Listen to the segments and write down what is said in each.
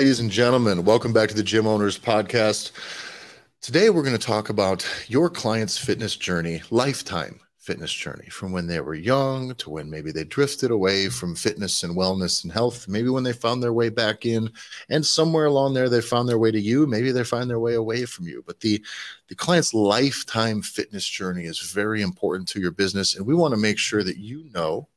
Ladies and gentlemen, welcome back to the Gym Owners Podcast. Today, we're going to talk about your client's fitness journey, lifetime fitness journey, from when they were young to when maybe they drifted away from fitness and wellness and health, maybe when they found their way back in, and somewhere along there they found their way to you. Maybe they find their way away from you. But the the client's lifetime fitness journey is very important to your business, and we want to make sure that you know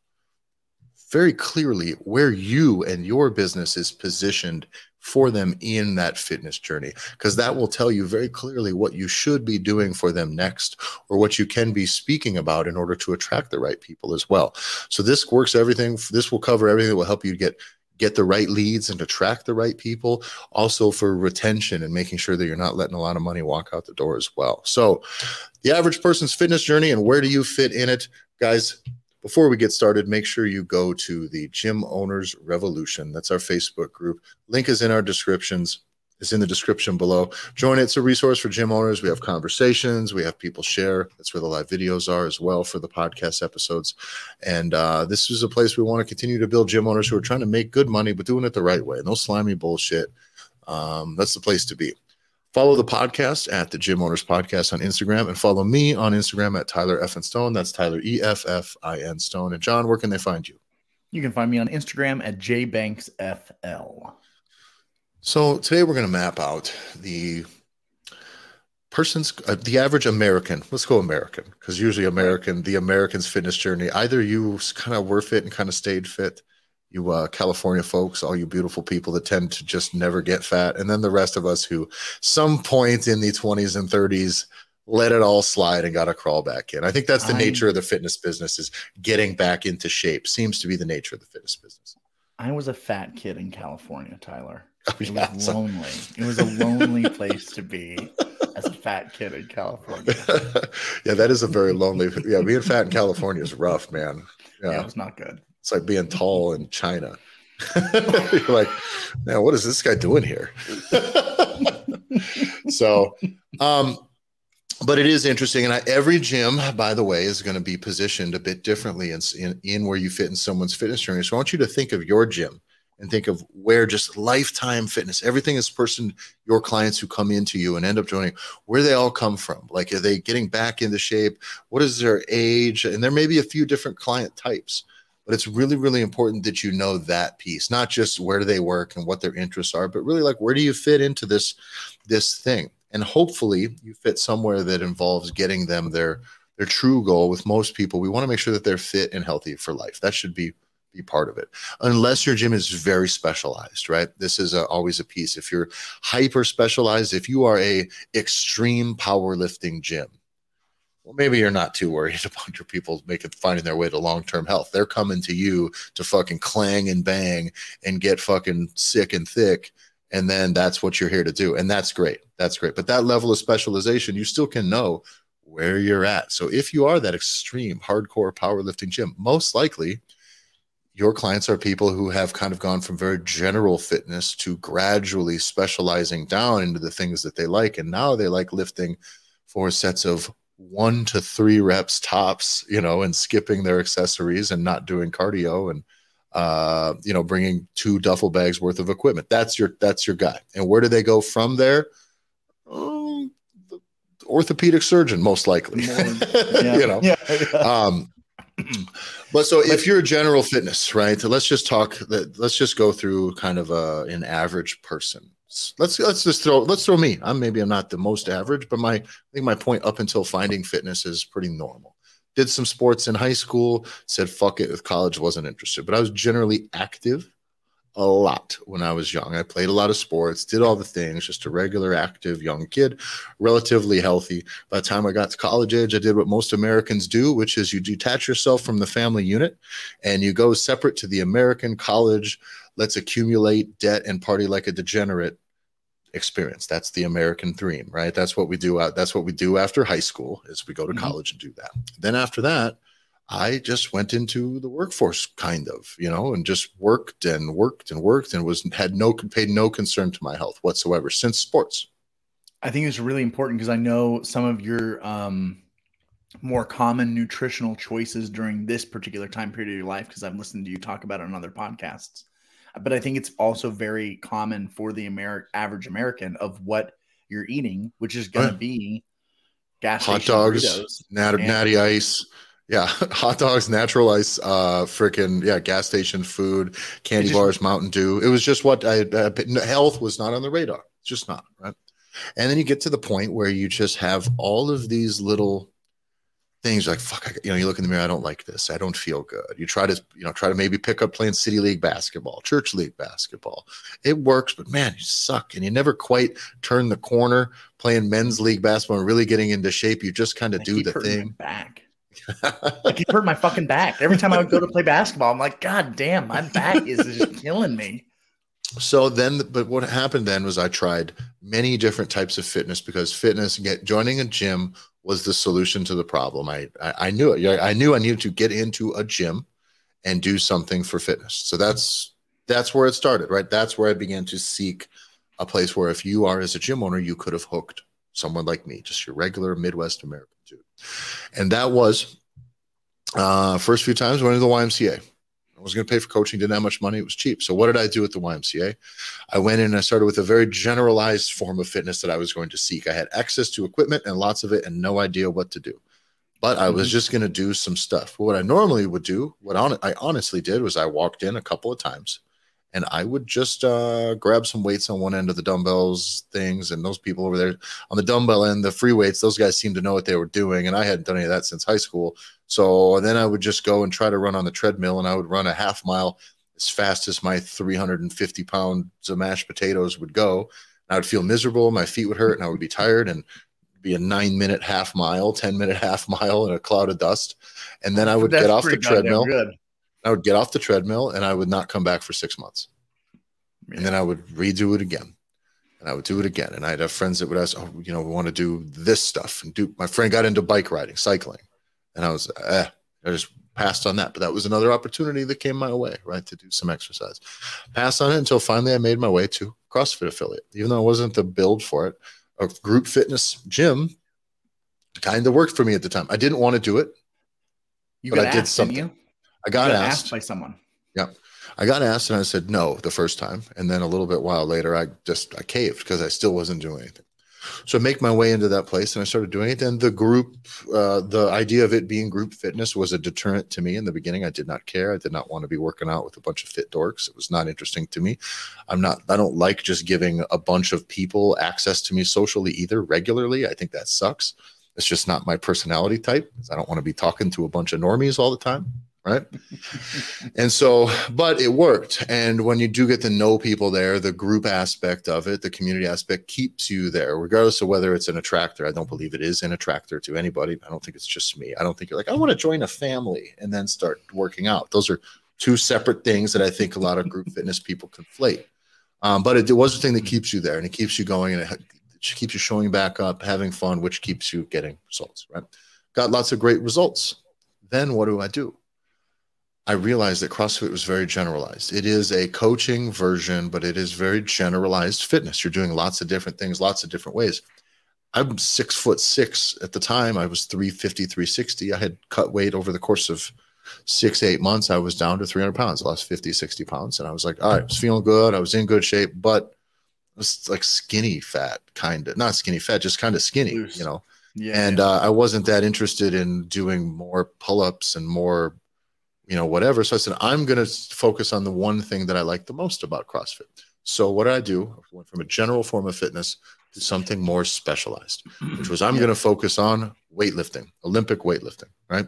very clearly where you and your business is positioned for them in that fitness journey because that will tell you very clearly what you should be doing for them next or what you can be speaking about in order to attract the right people as well. So this works everything this will cover everything that will help you get get the right leads and attract the right people. Also for retention and making sure that you're not letting a lot of money walk out the door as well. So the average person's fitness journey and where do you fit in it guys before we get started, make sure you go to the Gym Owners Revolution. That's our Facebook group. Link is in our descriptions. It's in the description below. Join it. It's a resource for gym owners. We have conversations. We have people share. That's where the live videos are as well for the podcast episodes. And uh, this is a place we want to continue to build gym owners who are trying to make good money, but doing it the right way. No slimy bullshit. Um, that's the place to be. Follow the podcast at the Gym Owners Podcast on Instagram and follow me on Instagram at Tyler Effin Stone. That's Tyler E F F I N Stone. And John, where can they find you? You can find me on Instagram at jbanksfl. So today we're going to map out the person's uh, the average American. Let's go American because usually American, the American's fitness journey. Either you kind of were fit and kind of stayed fit, you uh, California folks, all you beautiful people that tend to just never get fat, and then the rest of us who, some point in the 20s and 30s, let it all slide and got to crawl back in. I think that's the I, nature of the fitness business is getting back into shape. Seems to be the nature of the fitness business. I was a fat kid in California, Tyler. Oh, it yeah, was lonely. it was a lonely place to be as a fat kid in California. yeah, that is a very lonely. Yeah, being fat in California is rough, man. Yeah, yeah it's not good. It's like being tall in China. You're like, man, what is this guy doing here? so, um, but it is interesting, and I, every gym, by the way, is going to be positioned a bit differently in, in, in where you fit in someone's fitness journey. So I want you to think of your gym and think of where just lifetime fitness, everything is person, your clients who come into you and end up joining, where they all come from. Like, are they getting back into shape? What is their age? And there may be a few different client types but it's really really important that you know that piece not just where do they work and what their interests are but really like where do you fit into this this thing? And hopefully you fit somewhere that involves getting them their their true goal. With most people we want to make sure that they're fit and healthy for life. That should be be part of it. Unless your gym is very specialized right? This is a, always a piece. If you're hyper specialized if you are a extreme powerlifting gym well, maybe you're not too worried about your people making finding their way to long term health. They're coming to you to fucking clang and bang and get fucking sick and thick. And then that's what you're here to do. And that's great. That's great. But that level of specialization, you still can know where you're at. So if you are that extreme hardcore powerlifting gym, most likely your clients are people who have kind of gone from very general fitness to gradually specializing down into the things that they like. And now they like lifting four sets of one to three reps tops, you know, and skipping their accessories and not doing cardio and uh, you know, bringing two duffel bags worth of equipment. That's your that's your guy. And where do they go from there? Um, the orthopedic surgeon, most likely. Yeah. you know. Yeah. Um, but so if you're a general fitness, right? Let's just talk. Let's just go through kind of a, an average person let's let's just throw let's throw me. I'm maybe I'm not the most average, but my I think my point up until finding fitness is pretty normal. Did some sports in high school, said fuck it with college, wasn't interested. But I was generally active a lot when I was young. I played a lot of sports, did all the things, just a regular active young kid, relatively healthy. By the time I got to college age, I did what most Americans do, which is you detach yourself from the family unit and you go separate to the American college, let's accumulate debt and party like a degenerate experience. That's the American dream, right? That's what we do. Out, that's what we do after high school is we go to mm-hmm. college and do that. Then after that, I just went into the workforce, kind of, you know, and just worked and worked and worked and was had no paid no concern to my health whatsoever since sports. I think it's really important because I know some of your um, more common nutritional choices during this particular time period of your life because I've listened to you talk about it on other podcasts. But I think it's also very common for the Ameri- average American of what you're eating, which is going Right. to be gas hot dogs, nat- and- natty ice. Yeah, hot dogs, natural ice, uh, freaking yeah, gas station food, candy just- bars, Mountain Dew. It was just what I uh, health was not on the radar. It's just not right. And then you get to the point where you just have all of these little things like fuck. I, you know, you look in the mirror. I don't like this. I don't feel good. You try to you know try to maybe pick up playing city league basketball, church league basketball. It works, but man, you suck, and you never quite turn the corner playing men's league basketball and really getting into shape. You just kind of do keep the thing. back. I keep hurting my fucking back. Every time I would go to play basketball, I'm like, God damn, my back is just killing me. So then, but what happened then was I tried many different types of fitness because fitness, get joining a gym was the solution to the problem. I I, I knew it. I knew I needed to get into a gym and do something for fitness. So that's that's where it started, right? That's where I began to seek a place where if you are as a gym owner, you could have hooked someone like me, just your regular Midwest American dude. And that was uh first few times went to the YMCA. I was going to pay for coaching, didn't have much money, it was cheap. So what did I do at the YMCA? I went in and I started with a very generalized form of fitness that I was going to seek. I had access to equipment and lots of it and no idea what to do. But I was Mhm. just going to do some stuff. What I normally would do, what I honestly did was I walked in a couple of times and I would just uh, grab some weights on one end of the dumbbells things. And those people over there on the dumbbell end, the free weights, those guys seemed to know what they were doing. And I hadn't done any of that since high school. So then I would just go and try to run on the treadmill and I would run a half mile as fast as my 350 pounds of mashed potatoes would go. I would feel miserable. My feet would hurt and I would be tired and be a nine minute half mile, 10 minute half mile in a cloud of dust. And then I would That's get off the treadmill. Good. I would get off the treadmill and I would not come back for six months. And then I would redo it again. And I would do it again. And I'd have friends that would ask, Oh, you know, we want to do this stuff. And do my friend got into bike riding, cycling. And I was, eh, I just passed on that. But that was another opportunity that came my way, right? To do some exercise. Passed on it until finally I made my way to CrossFit affiliate. Even though I wasn't the build for it, a group fitness gym kind of worked for me at the time. I didn't want to do it. You But got I did asked, didn't something. You? I got You asked. by someone. Yeah. I got asked and I said no the first time. And then a little bit while later, I just I caved because I still wasn't doing anything. So I make my way into that place and I started doing it. And the group, uh, the idea of it being group fitness was a deterrent to me in the beginning. I did not care. I did not want to be working out with a bunch of fit dorks. It was not interesting to me. I'm not, I don't like just giving a bunch of people access to me socially either regularly. I think that sucks. It's just not my personality type. I don't want to be talking to a bunch of normies all the time. Right. and so, but it worked. And when you do get to know people there, the group aspect of it, the community aspect keeps you there, regardless of whether it's an attractor. I don't believe it is an attractor to anybody. I don't think it's just me. I don't think you're like, I want to join a family and then start working out. Those are two separate things that I think a lot of group fitness people conflate. Um, but it, it was the thing that keeps you there and it keeps you going and it, it keeps you showing back up, having fun, which keeps you getting results, right? Got lots of great results. Then what do I do? I realized that CrossFit was very generalized. It is a coaching version, but it is very generalized fitness. You're doing lots of different things, lots of different ways. I'm six foot six at the time. I was 350, 360. I had cut weight over the course of six, eight months. I was down to 300 pounds. I lost 50, 60 pounds. And I was like, all right, I was feeling good. I was in good shape, but it was like skinny fat, kind of not skinny fat, just kind of skinny, Loose. you know Yeah. and yeah. uh, I wasn't that interested in doing more pull-ups and more, you know, whatever. So I said, I'm going to focus on the one thing that I like the most about CrossFit. So what did I do? I went from a general form of fitness to something more specialized, which was I'm Yeah. going to focus on weightlifting, Olympic weightlifting. Right?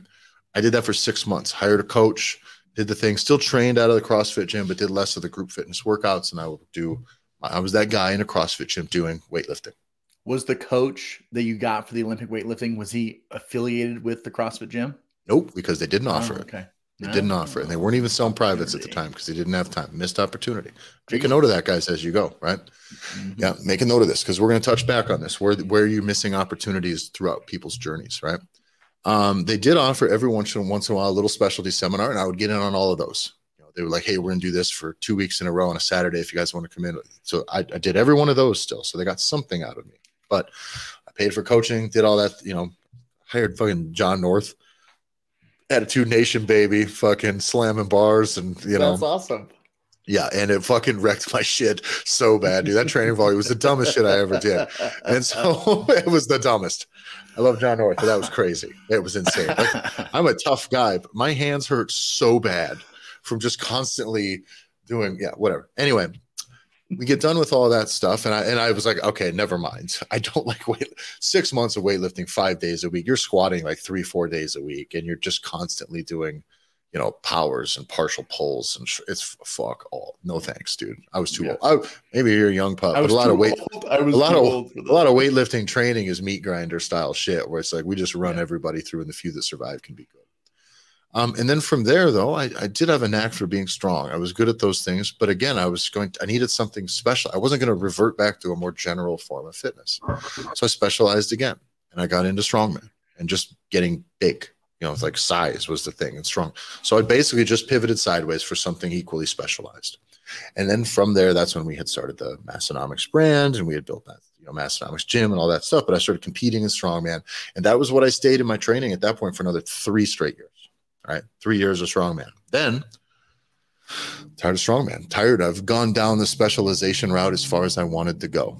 I did that for six months. Hired a coach, did the thing. Still trained out of the CrossFit gym, but did less of the group fitness workouts. And I would do. I was that guy in a CrossFit gym doing weightlifting. was the coach that you got for the Olympic weightlifting was he affiliated with the CrossFit gym? Nope, because they didn't offer Oh, it. They No. didn't offer it. And they weren't even selling privates at the time because they didn't have time. Missed opportunity. Make a note of that, guys, as you go, right? Mhm. Yeah, make a note of this because we're going to touch back on this. Where where are you missing opportunities throughout people's journeys, right? Um, they did offer every once in once in a while a little specialty seminar, and I would get in on all of those. You know, they were like, "Hey, we're going to do this for two weeks in a row on a Saturday if you guys want to come in." So I, I did every one of those still. So they got something out of me. But I paid for coaching, did all that. You know, hired fucking Jon North, Attitude Nation baby, fucking slamming bars, and you know, That's awesome. Yeah, and it fucking wrecked my shit so bad, dude. That training volume was the dumbest shit I ever did, and so it was the dumbest. I love Jon North, but that was crazy. It was insane. Like, I'm a tough guy, but my hands hurt so bad from just constantly doing yeah, whatever. Anyway, we get done with all that stuff, and I and I was like, okay, never mind. I don't like weight. Six months of weightlifting, five days a week. You're squatting like three, four days a week, and you're just constantly doing you know, powers and partial pulls, and sh- it's fuck all. No thanks, dude. I was too Yeah. old. I, maybe you're a young pup, I but was a lot of weight, old. I was a lot of a lot of weightlifting training is meat grinder style shit, where it's like we just run Yeah. everybody through, and the few that survive can be good. Um, and then from there, though, I, I did have a knack for being strong. I was good at those things, but again, I was going. To, I needed something special. I wasn't going to revert back to a more general form of fitness, so I specialized again, and I got into strongman and just getting big. You know, it's like size was the thing and strong. So I basically just pivoted sideways for something equally specialized. And then from there, that's when we had started the Massenomics brand and we had built that, you know, Massenomics gym and all that stuff. But I started competing in strongman. And that was what I stayed in my training at that point for another three straight years. All right. Three years of strongman. Then tired of strongman, tired. I've gone down the specialization route as far as I wanted to go.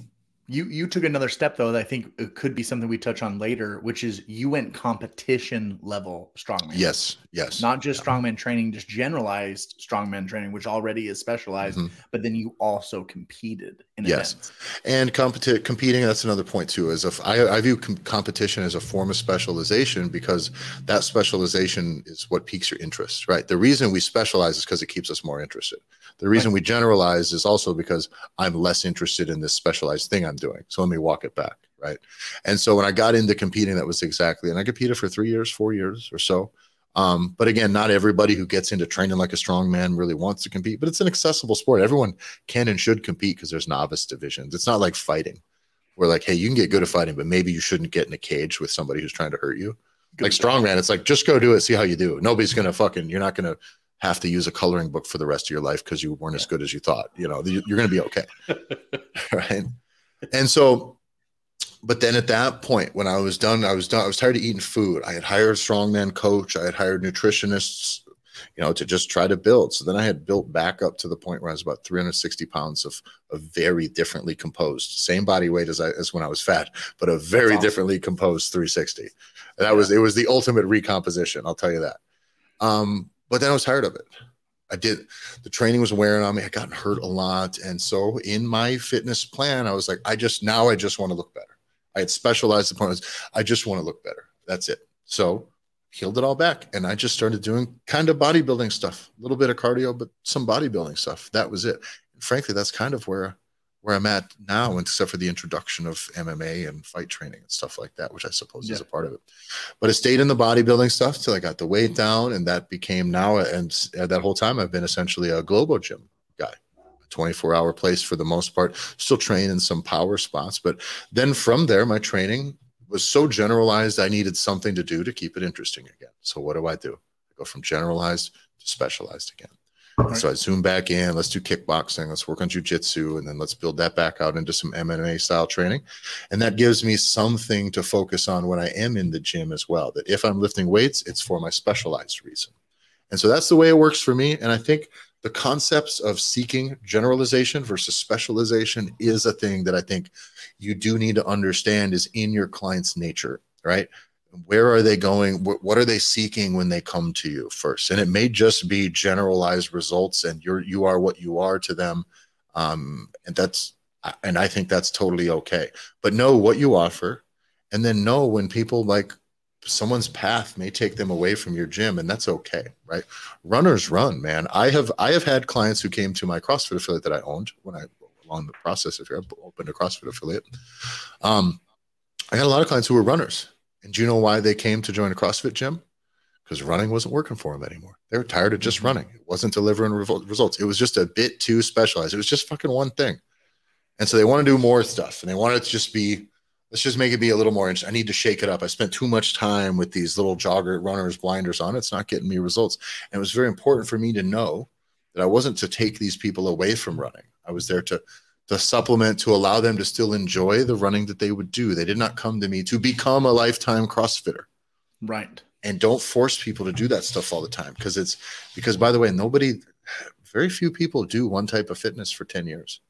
You you took another step though that I think it could be something we touch on later, which is you went competition level strongman. Yes. Yes. Not just strongman training, just generalized strongman training, which already is specialized, Mhm. but then you also competed in Yes. events. and competi- competing that's another point too is if I, I view com- competition as a form of specialization because that specialization is what piques your interest right the reason we specialize is because it keeps us more interested the reason we generalize is also because i'm less interested in this specialized thing i'm doing so let me walk it back right and so when i got into competing that was exactly and i competed for three years four years or so um, but again not everybody who gets into training like a strong man really wants to compete but it's an accessible sport everyone can and should compete because there's novice divisions. It's not like fighting. Where like, hey, you can get good at fighting, but maybe you shouldn't get in a cage with somebody who's trying to hurt you. like strongman, it's like just go do it, see how you do. Nobody's gonna fucking. You're not gonna have to use a coloring book for the rest of your life because you weren't as good as you thought. You know, you're gonna be okay, right? And so, but then at that point, when I was done, I was done. I was tired of eating food. I had hired a strongman coach. I had hired nutritionists you know, to just try to build. So then I had built back up to the point where I was about 360 pounds of, of very differently composed, same body weight as I as when I was fat, but a very awesome. differently composed 360. And that was it was the ultimate recomposition, I'll tell you that. Um, but then I was tired of it. I did the training was wearing on me. I got hurt a lot. And so in my fitness plan, I was like, I just now I just want to look better. I had specialized was I just want to look better. That's it. So healed it all back and i just started doing kind of bodybuilding stuff a little bit of cardio but some bodybuilding stuff that was it and frankly that's kind of where where i'm at now except for the introduction of mma and fight training and stuff like that which i suppose is a part of it. But it stayed in the bodybuilding stuff till i got the weight down and that became now and uh, that whole time i've been essentially a globo gym guy. A 24 hour place for the most part. Still train in some power spots but then from there my training was so generalized i needed something to do to keep it interesting again. So what do i do? I go from generalized to specialized again Right. so i zoom back in let's do kickboxing let's work on jujitsu and then let's build that back out into some mma style training and that gives me something to focus on when i am in the gym as well that if i'm lifting weights it's for my specialized reason and so that's the way it works for me and i think the concepts of seeking generalization versus specialization is a thing that i think you do need to understand is in your client's nature, right? Where are they going? Wh- What are they seeking when they come to you first? And it may just be generalized results, and you're you are what you are to them, um, and that's and I think that's totally okay. But know what you offer, and then know when people like someone's path may take them away from your gym, and that's okay, right? Runners run, man. I have I have had clients who came to my CrossFit affiliate that I owned when I along the process of here, I opened a CrossFit affiliate. Um, I had a lot of clients who were runners. And do you know why they came to join a CrossFit gym? Because running wasn't working for them anymore. They were tired of just mm-hmm. running. It wasn't delivering results. It was just a bit too specialized. It was just fucking one thing. And so they want to do more stuff and they want it to just be, let's just make it be a little more interesting. I need to shake it up. I spent too much time with these little jogger runners, blinders on. It's not getting me results. And it was very important for me to know that I wasn't to take these people away from running. I was there to to supplement to allow them to still enjoy the running that they would do. They did not come to me to become a lifetime CrossFitter. Right. And don't force people to do that stuff all the time because it's because by the way, nobody Very few people do one type of fitness for 10 years.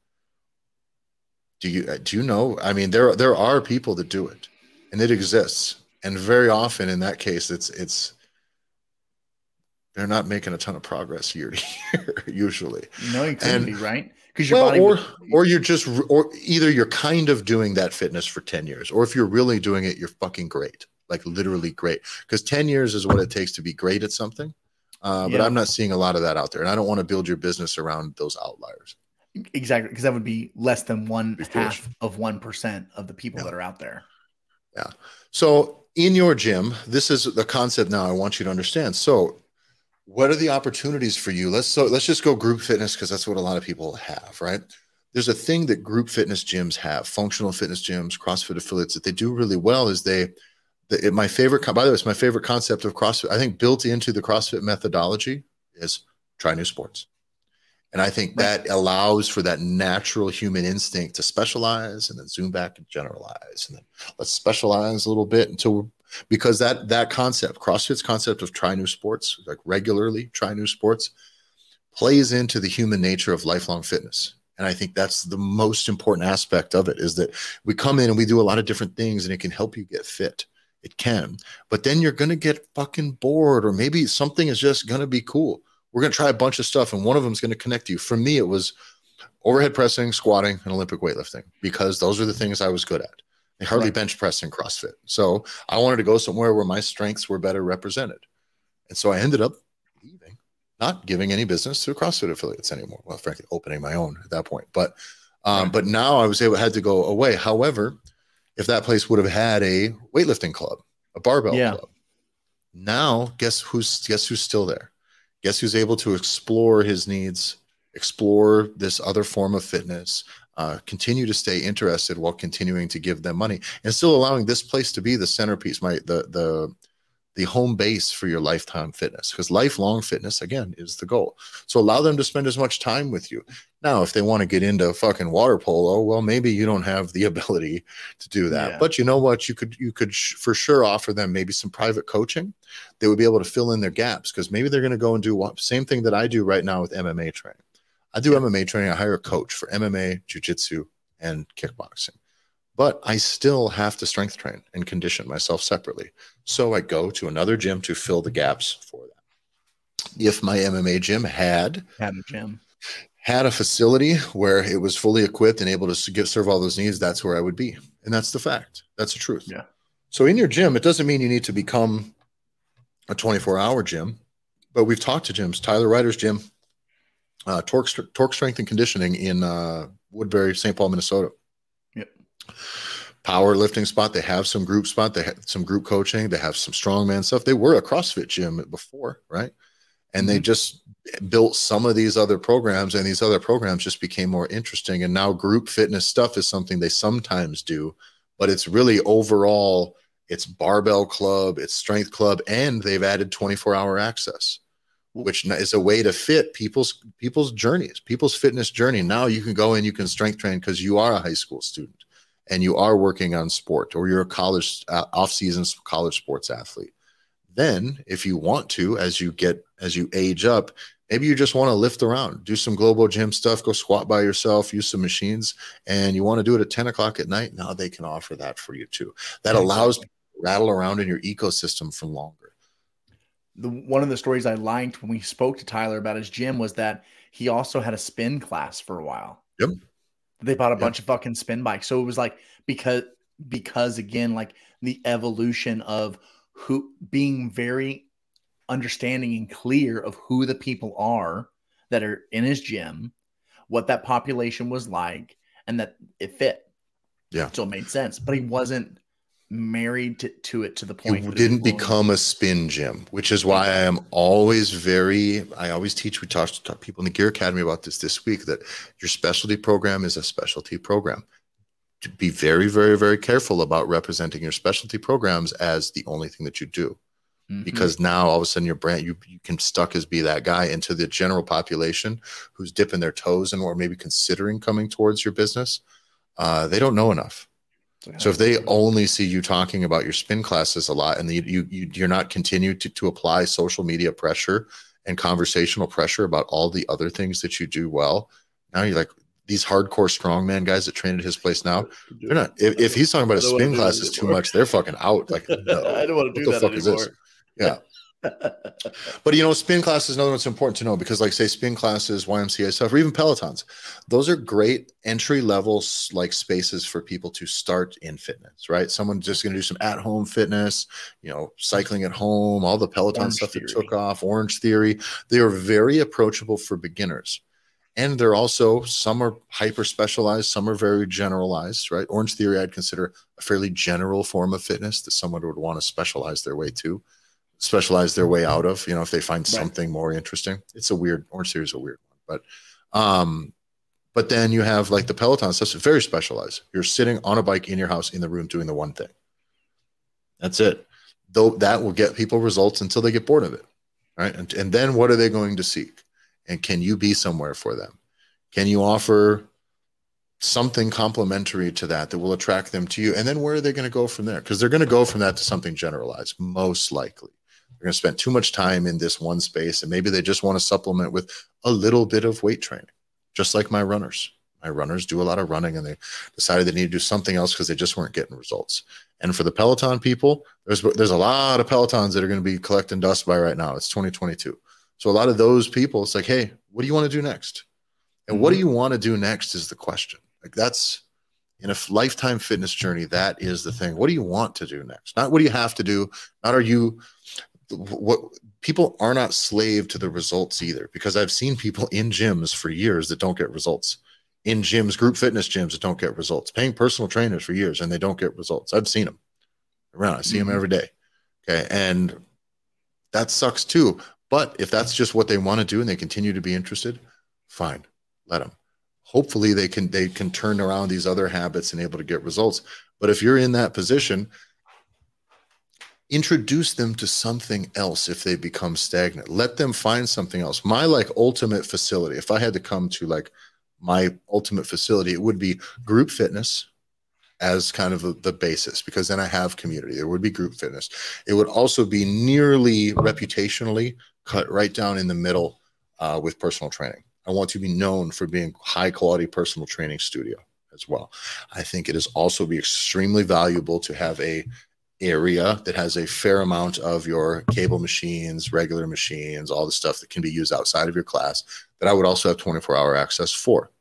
Do you do you know? I mean, there there are people that do it, and it exists. And very often in that case, it's it's they're not making a ton of progress year to year usually. No, you couldn't and, be right because your well, body or would, or you're just or either you're kind of doing that fitness for 10 years or if you're really doing it you're fucking great like literally great. Because 10 years is what it takes to be great at something uh, but yeah. i'm not seeing a lot of that out there and i don't want to build your business around those outliers. Exactly because that would be less than one half of 1% of the people yeah. that are out there. Yeah. So in your gym this is the concept now i want you to understand. So what are the opportunities for you? Let's so let's just go group fitness because that's what a lot of people have right? There's a thing that group fitness gyms have functional fitness gyms crossfit affiliates that they do really well is they the, my favorite by the way it's my favorite concept of crossfit i think built into the crossfit methodology is try new sports. And i think right. that allows for that natural human instinct to specialize and then zoom back and generalize and then let's specialize a little bit until we're because that that concept, CrossFit's concept of try new sports, like regularly try new sports, plays into the human nature of lifelong fitness. And I think that's the most important aspect of it is that we come in and we do a lot of different things and it can help you get fit. It can. But then you're going to get fucking bored or maybe something is just going to be cool. We're going to try a bunch of stuff and one of them is going to connect you. For me, it was overhead pressing, squatting, and Olympic weightlifting because those are the things I was good at. They hardly right. bench press in CrossFit. So I wanted to go somewhere where my strengths were better represented. And so I ended up leaving, not giving any business to CrossFit affiliates anymore. Well, frankly, opening my own at that point. But um, right. but now I was able had to go away. However, if that place would have had a weightlifting club, a barbell yeah. club, now guess who's guess who's still there? Guess who's able to explore his needs, explore this other form of fitness, uh, continue to stay interested while continuing to give them money and still allowing this place to be the centerpiece, my the the the home base for your lifetime fitness because lifelong fitness again is the goal. So allow them to spend as much time with you. Now, if they want to get into fucking water polo, well, maybe you don't have the ability to do that. Yeah. But you know what? You could you could sh- for sure offer them maybe some private coaching. They would be able to fill in their gaps because maybe they're going to go and do what same thing that I do right now with MMA training. I do MMA training. I hire a coach for MMA, jujitsu, and kickboxing. But I still have to strength train and condition myself separately. So I go to another gym to fill the gaps for that. If my MMA gym had had a gym had a facility where it was fully equipped and able to get, serve all those needs, that's where I would be. And that's the fact. That's the truth. Yeah. So in your gym, it doesn't mean you need to become a 24 hour gym, but we've talked to gyms. Tyler Ryder's gym uh, torque torque strength and conditioning in uh, Woodbury, St. Paul, Minnesota. Yep. Power lifting spot. They have some group spot. They have some group coaching. They have some strongman stuff. They were a CrossFit gym before, right? And mm-hmm. they just built some of these other programs, and these other programs just became more interesting. And now group fitness stuff is something they sometimes do, but it's really overall. It's barbell club, it's strength club, and they've added 24 hour access which is a way to fit people's people's journeys, people's fitness journey. Now you can go and you can strength train because you are a high school student and you are working on sport or you're a college uh, off-season college sports athlete. Then, if you want to, as you get as you age up, maybe you just want to lift around, do some global gym stuff, go squat by yourself, use some machines, and you want to do it at 10 o'clock at night. Now they can offer that for you too. That allows to rattle around in your ecosystem for longer the one of the stories I liked when we spoke to Tyler about his gym was that he also had a spin class for a while. Yep. They bought a yep. bunch of fucking spin bikes. So it was like because because again, like the evolution of who being very understanding and clear of who the people are that are in his gym, what that population was like, and that it fit. Yeah. So it made sense. But he wasn't married to, to it to the point you didn't become a spin gym which is why i am always very i always teach we talked to people in the gear academy about this this week that your specialty program is a specialty program. To be very very very careful about representing your specialty programs as the only thing that you do. Mm-hmm. because now all of a sudden your brand you, you can stuck as be that guy into the general population who's dipping their toes and or maybe considering coming towards your business. Uh, they don't know enough so if they only see you talking about your spin classes a lot, and you you, you are not continue to to apply social media pressure and conversational pressure about all the other things that you do well. Now you're like these hardcore strongman guys that train at his place now. They're not. If, if he's talking about his spin classes too much, they're fucking out. Like, no, I don't want to do that anymore. Yeah. But you know, spin class is another one that's important to know because, like, say, spin classes, YMCA stuff, or even Pelotons, those are great entry level like spaces for people to start in fitness. Right? Someone just going to do some at home fitness, you know, cycling at home, all the Peloton Orange stuff theory. that took off, Orange Theory. They are very approachable for beginners and they're also some are hyper specialized some are very generalized right orange theory i'd consider a fairly general form of fitness that someone would want to specialize their way to specialize their way out of you know if they find something more interesting. It's a weird orange theory is a weird one but um but then you have like the peloton stuff very specialized. You're sitting on a bike in your house in the room doing the one thing. That's it. Though that will get people results until they get bored of it right? And, and then what are they going to seek? And can you be somewhere for them? Can you offer something complementary to that that will attract them to you? And then where are they going to go from there? Because they're going to go from that to something generalized most likely they're going to spend too much time in this one space and maybe they just want to supplement with a little bit of weight training just like my runners my runners do a lot of running and they decided they need to do something else because they just weren't getting results and for the peloton people there's there's a lot of pelotons that are going to be collecting dust by right now it's 2022 so a lot of those people, it's like, hey, what do you want to do next? And mm-hmm. what do mm-hmm. you want to do next is the question. Like that's in a lifetime fitness journey, that is the thing. What do you want to do next? Not what do you have to do? Not are you what people are not slave to the results either because I've seen people in gyms for years that don't get results. In gyms, group fitness gyms that don't get results, paying personal trainers for years and they don't get results. I've seen them around. I see mm-hmm. them every day. Okay. And that sucks too. But if that's just what they want to do and they continue to be interested, fine, let them. Hopefully they can they can turn around these other habits and able to get results. But if you're in that position, introduce them to something else if they become stagnant. Let them find something else. My like ultimate facility, if I had to come to like my ultimate facility, it would be group fitness as kind of the basis because then I have community. There would be group fitness. It would also be nearly reputationally cut right down in the middle uh, with personal training. I want to be known for being high quality personal training studio as well. I think it is also be extremely valuable to have a area that has a fair amount of your cable machines, regular machines, all the stuff that can be used outside of your class that I would also have 24 hour access for.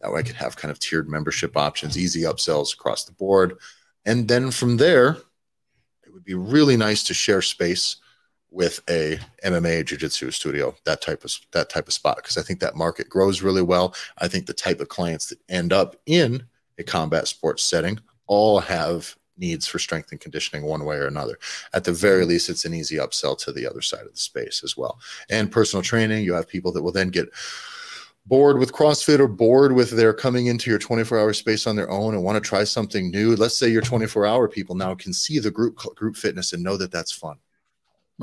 That way I could have kind of tiered membership options, easy upsells across the board. And then from there, it would be really nice to share space with a MMA jiu-jitsu studio, that type of that type of spot because I think that market grows really well. I think the type of clients that end up in a combat sports setting all have needs for strength and conditioning one way or another. At the very mm-hmm. least, it's an easy upsell to the other side of the space as well. And personal training, you have people that will then get bored with CrossFit or bored with their coming into your 24 hour space on their own and want to try something new. Let's say your 24 hour people now can see the group group fitness and know that that's fun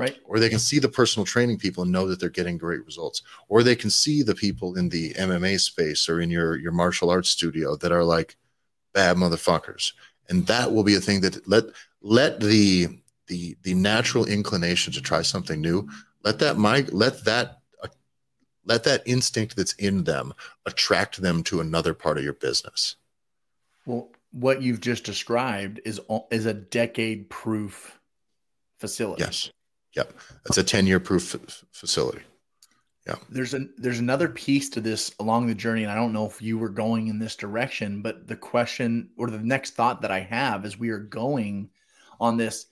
right or they can see the personal training people and know that they're getting great results or they can see the people in the mma space or in your your martial arts studio that are like bad motherfuckers and that will be a thing that let let the the the natural inclination to try something new let that my let that uh, let that instinct that's in them attract them to another part of your business. Well what you've just described is is a decade proof facility. Yes. Yep, it's a ten-year proof f- facility. Yeah. There's a there's another piece to this along the journey, and I don't know if you were going in this direction, but the question or the next thought that I have is we are going on this,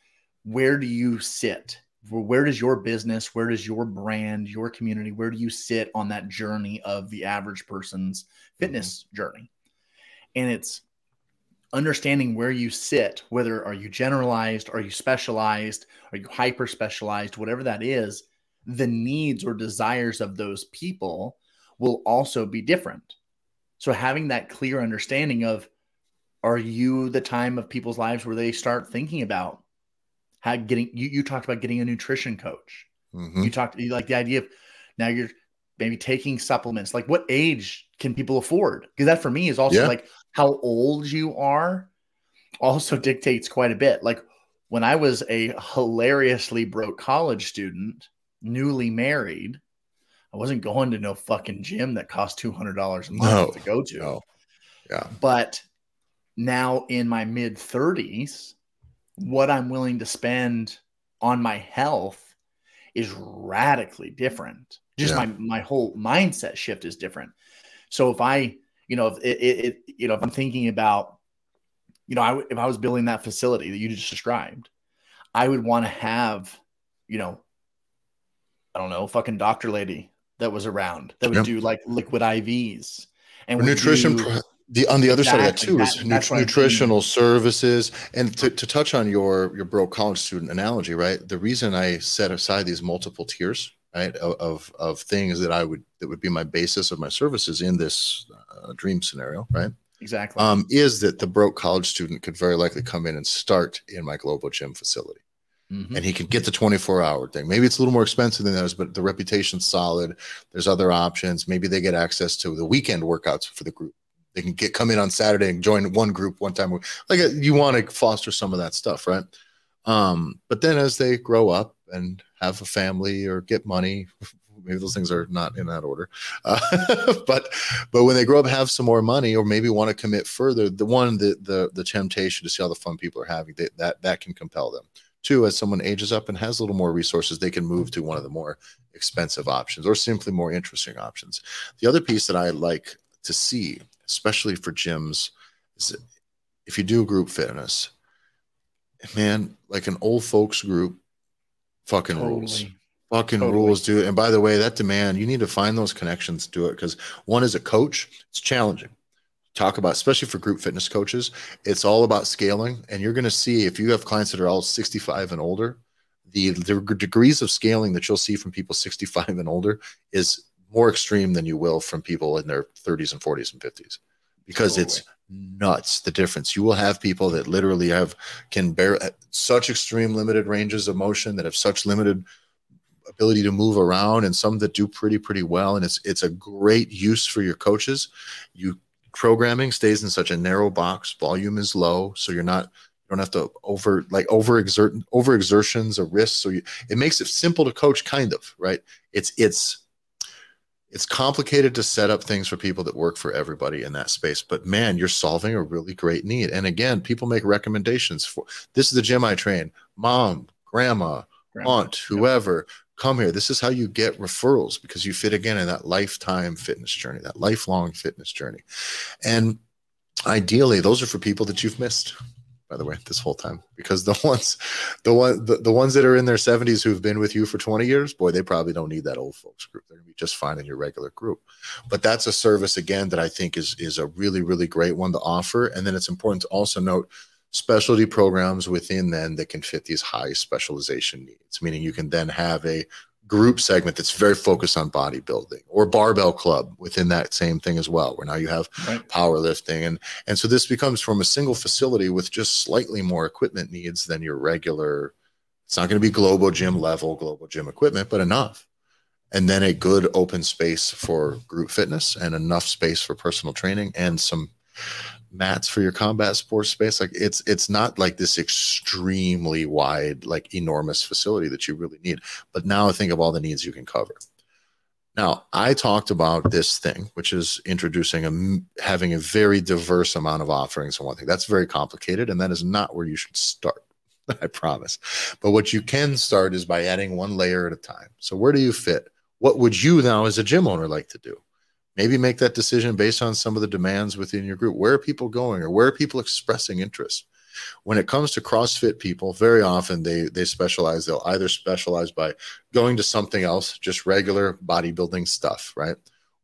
where do you sit? Where does your business, where does your brand, your community, where do you sit on that journey of the average person's fitness mm-hmm. journey? And it's understanding where you sit, whether are you generalized, are you specialized, are you hyper specialized, whatever that is, the needs or desires of those people will also be different. So having that clear understanding of are you the time of people's lives where they start thinking about how getting you, you talked about getting a nutrition coach. Mm-hmm. You talked you like the idea of now you're maybe taking supplements. Like what age can people afford? Because that for me is also yeah. like how old you are also dictates quite a bit. Like when I was a hilariously broke college student, newly married, I wasn't going to no fucking gym that cost two hundred dollars a month no, to go to. No. Yeah. But now in my mid thirties, what I'm willing to spend on my health is radically different. Just yeah. my my whole mindset shift is different. So if I, you know, if it, it, it you know, if I'm thinking about, you know, I, if I was building that facility that you just described, I would want to have, you know, I don't know, fucking doctor lady that was around that would yep. do like liquid IVs and nutrition. Do, the on the other exactly. side of that too that, is nutritional services and to, to touch on your your bro college student analogy right the reason i set aside these multiple tiers right of, of, of things that i would that would be my basis of my services in this uh, dream scenario right exactly um, is that the broke college student could very likely come in and start in my global gym facility Mm-hmm. and he can get the 24 hour thing. Maybe it's a little more expensive than those, but the reputation's solid. There's other options. Maybe they get access to the weekend workouts for the group. They can get come in on Saturday and join one group one time. Like uh, you want to foster some of that stuff, right? Um, but then as they grow up and have a family or get money, maybe those things are not in that order. Uh, but but when they grow up, have some more money, or maybe want to commit further, the one the the the temptation to see all the fun people are having that that can compel them. Two, as someone ages up and has a little more resources, they can move to one of mm-hmm. the more expensive options or simply more interesting options. The other piece that I like to see, especially for gyms, is if you do group fitness, man, like an old folks group, fucking totally. rules. Fucking totally. rules, dude. And by the way, that demand, you need to find those connections to it because one is a coach, it's challenging talk about, especially for group fitness coaches. It's all about scaling. And you're going to see if you have clients that are all 65 and older, the, the degrees of scaling that you'll see from people 65 and older is more extreme than you will from people in their 30s and 40s and 50s because totally. it's nuts the difference you will have people that literally have can bear uh, such extreme limited ranges of motion that have such limited ability to move around and some that do pretty pretty well and it's it's a great use for your coaches you programming stays in such a narrow box volume is low so you're not you don't have to over like over exert over exertions or risks so you, it makes it simple to coach kind of right? It's it's it's complicated to set up things for people that work for everybody in that space but man you're solving a really great need. And again people make recommendations for this is the gym i train. Mom grandma, grandma aunt whoever. Come here this is how you get referrals because you fit again in that lifetime fitness journey that lifelong fitness journey and ideally those are for people that you've missed by the way, this whole time because the ones, the one, the, the ones that are in their 70s who've been with you for 20 years, boy, they probably don't need that old folks group. They're gonna be just fine in your regular group. But that's a service again that I think is is a really really great one to offer. And then it's important to also note specialty programs within then that can fit these high specialization needs. Meaning you can then have a group segment that's very focused on bodybuilding or barbell club within that same thing as well where now you have right. powerlifting and and so this becomes from a single facility with just slightly more equipment needs than your regular it's not going to be global gym level global gym equipment but enough and then a good open space for group fitness and enough space for personal training and some mats for your combat sports space like it's it's not like this extremely wide like enormous facility that you really need. But now think of all the needs you can cover. Now i talked about this thing which is introducing a having a very diverse amount of offerings and one thing. That's very complicated and that is not where you should start i promise. But what you can start is by adding one layer at a time. So where do you fit? What would you now as a gym owner like to do maybe make that decision based on some of the demands within your group. Where are people going or where are people expressing interest? When it comes to crossfit people very often they they specialize they'll either specialize by going to something else just regular bodybuilding stuff right?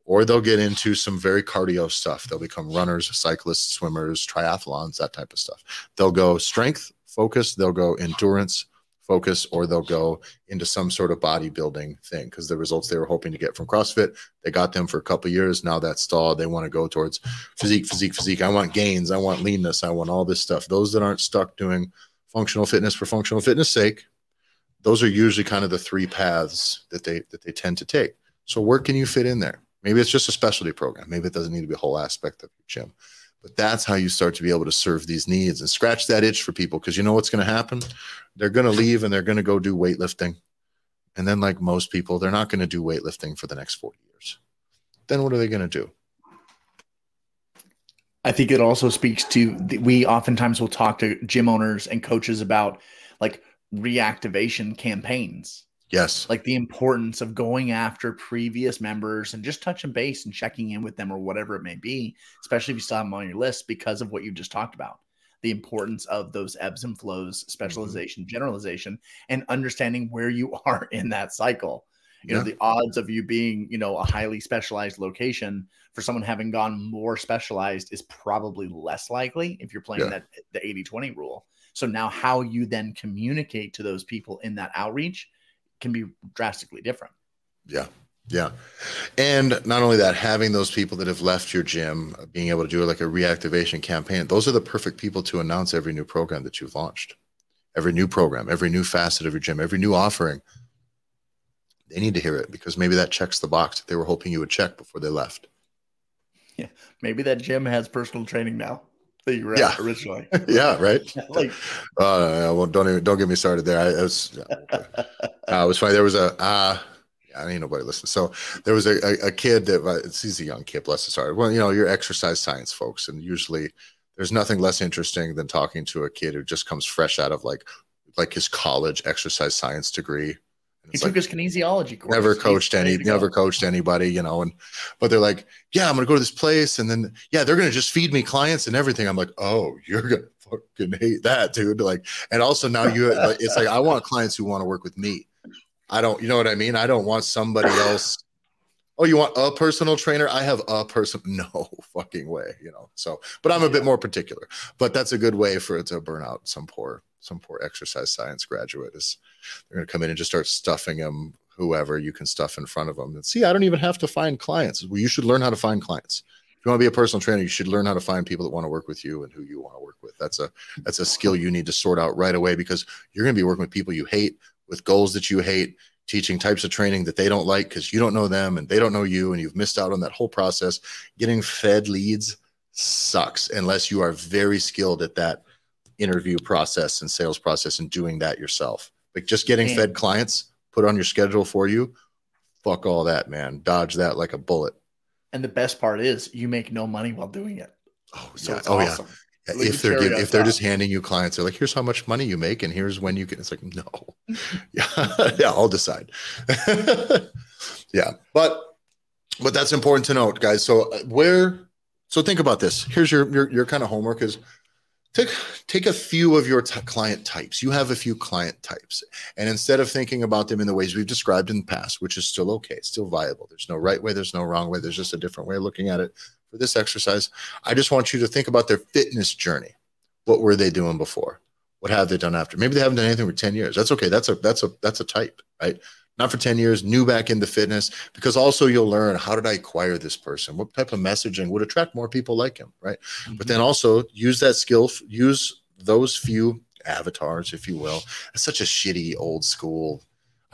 Or they'll get into some very cardio stuff. They'll become runners cyclists swimmers triathlons that type of stuff. They'll go strength focus they'll go endurance focus or they'll go into some sort of bodybuilding thing because the results they were hoping to get from CrossFit, they got them for a couple years. Now that's stalled. They want to go towards physique, physique, physique. I want gains. I want leanness. I want all this stuff. Those that aren't stuck doing functional fitness for functional fitness sake, those are usually kind of the three paths that they that they tend to take. So where can you fit in there? Maybe it's just a specialty program. Maybe it doesn't need to be a whole aspect of your gym. But that's how you start to be able to serve these needs and scratch that itch for people because you know what's going to happen? They're going to leave and they're going to go do weightlifting. And then, like most people, they're not going to do weightlifting for the next 40 years. Then what are they going to do? I think it also speaks to we oftentimes will talk to gym owners and coaches about like reactivation campaigns. Yes. Like the importance of going after previous members and just touching base and checking in with them or whatever it may be, especially if you still have them on your list because of what you just talked about. The importance of those ebbs and flows, mm-hmm. specialization, mm-hmm. generalization, and understanding where you are in that cycle you yeah. know the odds of you being you know a highly specialized location for someone having gone more specialized is probably less likely if you're playing yeah. that the 80 20 rule so now how you then communicate to those people in that outreach can be drastically different. Yeah. Yeah. And not only that having those people that have left your gym uh, being able to do like a reactivation campaign those are the perfect people to announce every new program that you've launched. Every new program every new facet of your gym every new offering. They need to hear it because maybe that checks the box that they were hoping you would check before they left. Yeah, maybe that gym has personal training now that you were yeah. originally. yeah, right. like, uh, well, don't even don't get me started there. I, I was, uh, it was funny. There was a, uh, I ain't nobody listen. So there was a, a, a kid that uh, he's a young kid, bless his heart. Well, you know, you're exercise science folks, and usually there's nothing less interesting than talking to a kid who just comes fresh out of like like his college exercise science degree he took like, his kinesiology course. Never coached any, never coached anybody, you know. And but they're like, yeah, I'm gonna go to this place, and then yeah, they're gonna just feed me clients and everything. I'm like, oh, you're gonna fucking hate that, dude. Like, and also now you, it's like I want clients who want to work with me. I don't, you know what I mean? I don't want somebody else. Oh, you want a personal trainer? I have a person. No fucking way, you know. So, but I'm a bit more particular. But that's a good way for it to burn out some poor some poor exercise science graduate is they're going to come in and just start stuffing them whoever you can stuff in front of them and see i don't even have to find clients well you should learn how to find clients if you want to be a personal trainer you should learn how to find people that want to work with you and who you want to work with that's a that's a skill you need to sort out right away because you're going to be working with people you hate with goals that you hate teaching types of training that they don't like because you don't know them and they don't know you and you've missed out on that whole process getting fed leads sucks unless you are very skilled at that interview process and sales process and doing that yourself. Like just getting man. fed clients put on your schedule for you. Fuck all that, man. Dodge that like a bullet. And the best part is you make no money while doing it. Oh, so yeah. oh, awesome. yeah. Like if they're if they're just handing you clients, they're like, here's how much money you make, and here's when you can. It's like, no, yeah, yeah, I'll decide. yeah, but but that's important to note, guys. So uh, where, so think about this. Here's your your your kind of homework is take take a few of your t- client types you have a few client types and instead of thinking about them in the ways we've described in the past which is still okay still viable there's no right way there's no wrong way there's just a different way of looking at it for this exercise i just want you to think about their fitness journey what were they doing before what have they done after maybe they haven't done anything for 10 years that's okay that's a that's a that's a type right not for 10 years, new back into fitness, because also you'll learn how did I acquire this person? What type of messaging would attract more people like him? Right. Mm-hmm. But then also use that skill, use those few avatars, if you will. It's such a shitty old school.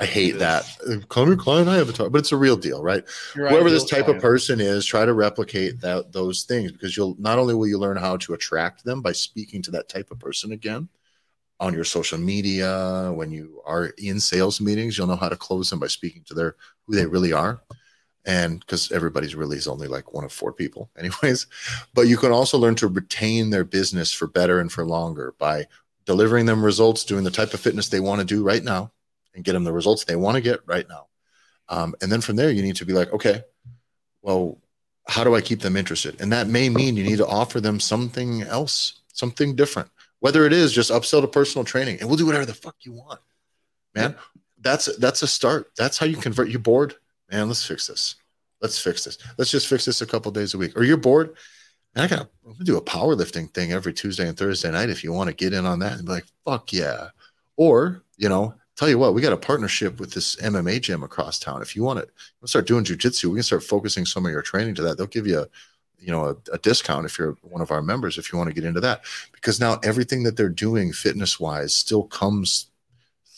I hate that. Call me client I avatar, but it's a real deal, right? Whoever this type client. of person is, try to replicate that those things because you'll not only will you learn how to attract them by speaking to that type of person again, on your social media, when you are in sales meetings, you'll know how to close them by speaking to their who they really are. And because everybody's really is only like one of four people, anyways. But you can also learn to retain their business for better and for longer by delivering them results, doing the type of fitness they want to do right now, and get them the results they want to get right now. Um, and then from there, you need to be like, okay, well, how do I keep them interested? And that may mean you need to offer them something else, something different. Whether it is just upsell to personal training and we'll do whatever the fuck you want man. That's that's a start. That's how you convert. You bored. Man let's fix this. Let's fix this. Let's just fix this a couple days a week. Or you're bored. And i gotta do a powerlifting thing every tuesday and thursday night if you want to get in on that and be like fuck yeah. Or you know tell you what we got a partnership with this mma gym across town. If you want to start doing jujitsu we can start focusing some of your training to that. They'll give you a you know a, a, discount if you're one of our members if you want to get into that. Because now everything that they're doing fitness wise still comes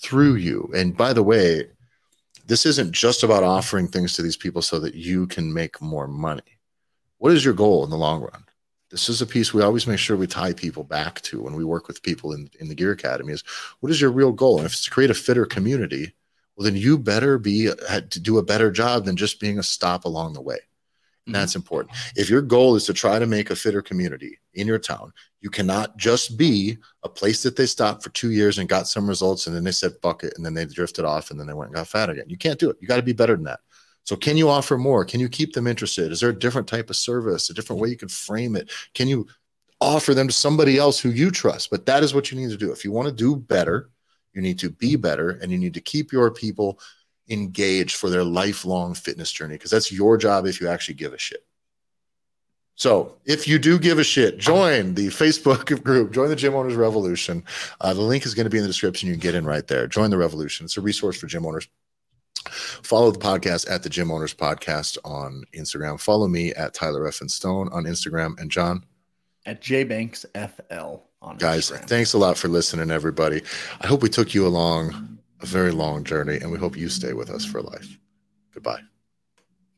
through you. And by the way this isn't just about offering things to these people so that you can make more money. What is your goal in the long run this is a piece we always make sure we tie people back to when we work with people in, in the gear academy is what is your real goal and if it's to create a fitter community well then you better be to do a better job than just being a stop along the way and that's important. If your goal is to try to make a fitter community in your town, you cannot just be a place that they stopped for two years and got some results and then they said fuck it and then they drifted off and then they went and got fat again. You can't do it. You got to be better than that. So can you offer more? Can you keep them interested? Is there a different type of service, a different way you can frame it? Can you offer them to somebody else who you trust? But that is what you need to do. If you want to do better, you need to be better and you need to keep your people engaged for their lifelong fitness journey because that's your job if you actually give a shit. So, if you do give a shit, join the Facebook group, join the Gym Owners Revolution. Uh, the link is going to be in the description. You can get in right there. Join the revolution. It's a resource for gym owners. Follow the podcast at the Gym Owners Podcast on Instagram. Follow me at Tyler Effin Stone on Instagram. And John? At JBanksFL on Guys, Instagram. thanks a lot for listening, everybody. I hope we took you along a very long journey, and we hope you stay with us for life. Goodbye.